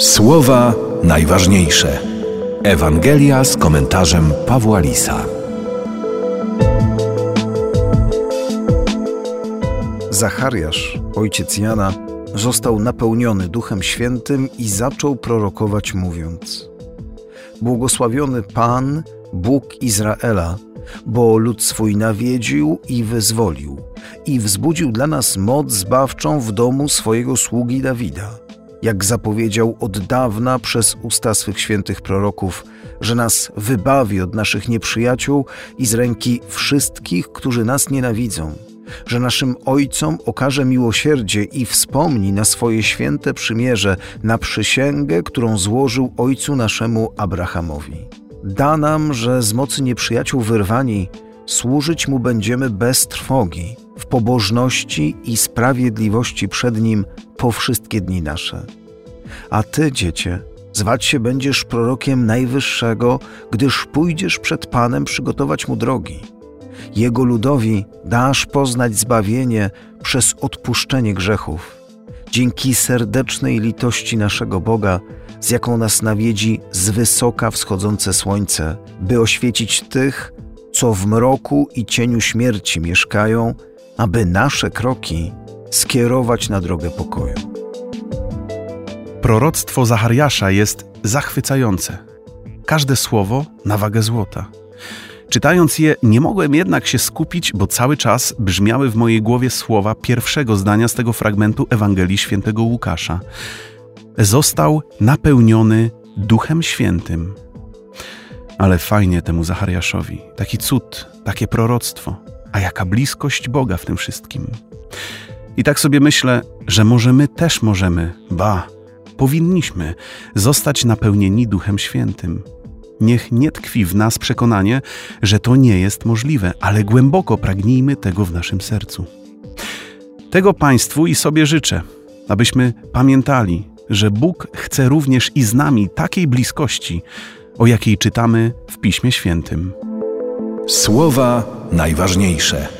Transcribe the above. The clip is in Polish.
Słowa najważniejsze. Ewangelia z komentarzem Pawła Lisa. Zachariasz, ojciec Jana, został napełniony Duchem Świętym i zaczął prorokować, mówiąc: Błogosławiony Pan, Bóg Izraela, bo lud swój nawiedził i wyzwolił, i wzbudził dla nas moc zbawczą w domu swojego sługi Dawida jak zapowiedział od dawna przez usta swych świętych proroków, że nas wybawi od naszych nieprzyjaciół i z ręki wszystkich, którzy nas nienawidzą, że naszym ojcom okaże miłosierdzie i wspomni na swoje święte przymierze, na przysięgę, którą złożył ojcu naszemu Abrahamowi. Da nam, że z mocy nieprzyjaciół wyrwani, służyć mu będziemy bez trwogi, w pobożności i sprawiedliwości przed nim po wszystkie dni nasze. A ty, dziecię, zwać się będziesz prorokiem Najwyższego, gdyż pójdziesz przed Panem przygotować mu drogi. Jego ludowi dasz poznać zbawienie przez odpuszczenie grzechów. Dzięki serdecznej litości naszego Boga, z jaką nas nawiedzi z wysoka wschodzące słońce, by oświecić tych, co w mroku i cieniu śmierci mieszkają, aby nasze kroki skierować na drogę pokoju. Proroctwo Zachariasza jest zachwycające. Każde słowo na wagę złota. Czytając je, nie mogłem jednak się skupić, bo cały czas brzmiały w mojej głowie słowa pierwszego zdania z tego fragmentu Ewangelii Świętego Łukasza. Został napełniony Duchem Świętym. Ale fajnie temu Zachariaszowi. Taki cud, takie proroctwo. A jaka bliskość Boga w tym wszystkim. I tak sobie myślę, że może my też możemy, ba, powinniśmy zostać napełnieni Duchem Świętym. Niech nie tkwi w nas przekonanie, że to nie jest możliwe, ale głęboko pragnijmy tego w naszym sercu. Tego Państwu i sobie życzę, abyśmy pamiętali, że Bóg chce również i z nami takiej bliskości, o jakiej czytamy w Piśmie Świętym. Słowa najważniejsze.